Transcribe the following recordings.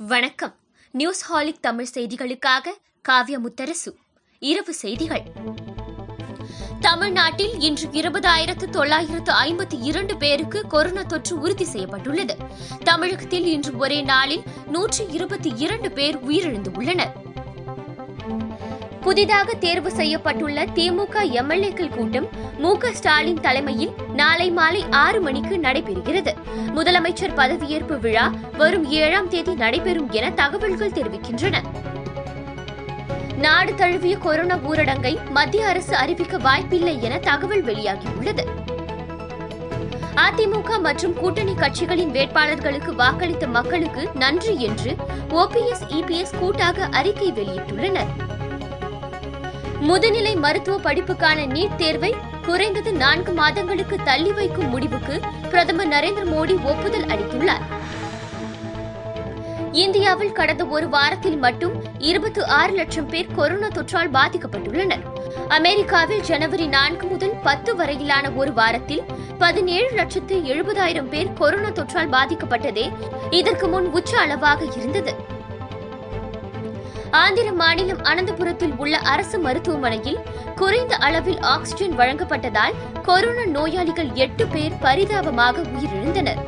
வணக்கம். நியூஸ் ஹாலிக் தமிழ் செய்திகளுக்காக காவிய முத்தரசு. இரவு செய்திகள். தமிழ்நாட்டில் இன்று இருபதாயிரத்து தொள்ளாயிரத்து ஐம்பத்தி இரண்டு பேருக்கு கொரோனா தொற்று உறுதி செய்யப்பட்டுள்ளது. தமிழகத்தில் இன்று ஒரே நாளில் நூற்றி இருபத்தி இரண்டு பேர் உயிரிழந்துள்ளனா் புதிதாக தேர்வு செய்யப்பட்டுள்ள திமுக எம்எல்ஏக்கள் கூட்டம் மு க ஸ்டாலின் தலைமையில் நாளை மாலை ஆறு மணிக்கு நடைபெறுகிறது. முதலமைச்சர் பதவியேற்பு விழா வரும் ஏழாம் தேதி நடைபெறும் என தகவல்கள் தெரிவிக்கின்றன. நாடு தழுவிய கொரோனா ஊரடங்கை மத்திய அரசு அறிவிக்க வாய்ப்பில்லை என தகவல் வெளியாகியுள்ளது. அதிமுக மற்றும் கூட்டணி கட்சிகளின் வேட்பாளர்களுக்கு வாக்களித்த மக்களுக்கு நன்றி என்று ஓபிஎஸ் இபிஎஸ் கூட்டாக அறிக்கை வெளியிட்டுள்ளனர். முதுநிலை மருத்துவ படிப்புக்கான நீட் தேர்வை குறைந்தது நான்கு மாதங்களுக்கு தள்ளி வைக்கும் முடிவுக்கு பிரதமர் நரேந்திர மோடி ஒப்புதல் அளித்துள்ளார். இந்தியாவில் கடந்த ஒரு வாரத்தில் மட்டும் இருபத்தி ஆறு லட்சம் பேர் கொரோனா தொற்றால் பாதிக்கப்பட்டுள்ளனர். அமெரிக்காவில் ஜனவரி நான்கு முதல் பத்து வரையிலான ஒரு வாரத்தில் பதினேழு லட்சத்து எழுபதாயிரம் பேர் கொரோனா தொற்றால் பாதிக்கப்பட்டதே இதற்கு முன் உச்ச அளவாக இருந்தது. ஆந்திர மாநிலம் அனந்தபுரத்தில் உள்ள அரசு மருத்துவமனையில் குறைந்த அளவில் ஆக்ஸிஜன் வழங்கப்பட்டதால் கொரோனா நோயாளிகள் எட்டு பேர் பரிதாபமாக உயிரிழந்தனர்.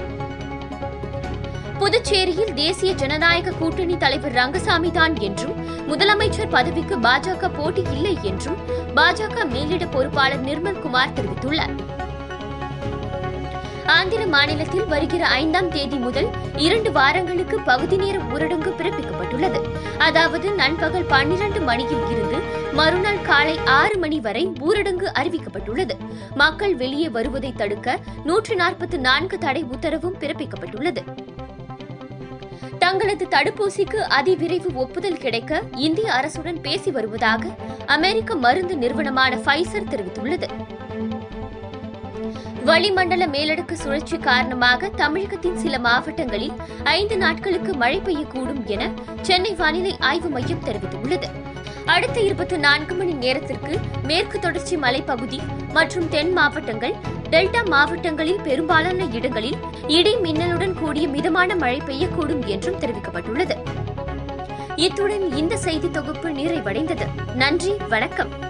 புதுச்சேரியில் தேசிய ஜனநாயக கூட்டணி தலைவர் ரங்கசாமி தான் என்றும் முதலமைச்சர் பதவிக்கு பாஜக போட்டி இல்லை என்றும் பாஜக மேலிட பொறுப்பாளர் நிர்மல் குமார் தெரிவித்துள்ளார். ஆந்திர மாநிலத்தில் வருகிற ஐந்தாம் தேதி முதல் இரண்டு வாரங்களுக்கு பகுதி நேர ஊரடங்கு பிறப்பிக்கப்பட்டுள்ளது. அதாவது நண்பகல் பன்னிரண்டு மணியில் இருந்து மறுநாள் காலை ஆறு மணி வரை ஊரடங்கு அறிவிக்கப்பட்டுள்ளது. மக்கள் வெளியே வருவதை தடுக்க நூற்று நாற்பத்தி நான்கு தடை உத்தரவும் பிறப்பிக்கப்பட்டுள்ளது. தங்களது தடுப்பூசிக்கு அதிவிரைவு ஒப்புதல் கிடைக்க இந்திய அரசுடன் பேசி வருவதாக அமெரிக்க மருந்து நிறுவனமான ஃபைசர் தெரிவித்துள்ளது. வளிமண்டல மேலடுக்கு சுழற்சி காரணமாக தமிழகத்தின் சில மாவட்டங்களில் ஐந்து நாட்களுக்கு மழை பெய்யக்கூடும் என சென்னை வானிலை ஆய்வு மையம் தெரிவித்துள்ளது. அடுத்த இருபத்தி நான்கு மணி நேரத்திற்கு மேற்கு தொடர்ச்சி மலைப்பகுதி மற்றும் தென் மாவட்டங்கள் டெல்டா மாவட்டங்களில் பெரும்பாலான இடங்களில் இடி மின்னலுடன் கூடிய மிதமான மழை பெய்யக்கூடும் என்றும் தெரிவிக்கப்பட்டுள்ளது. இத்துடன் இந்த செய்தி தொகுப்பு நிறைவடைந்தது. நன்றி வணக்கம்.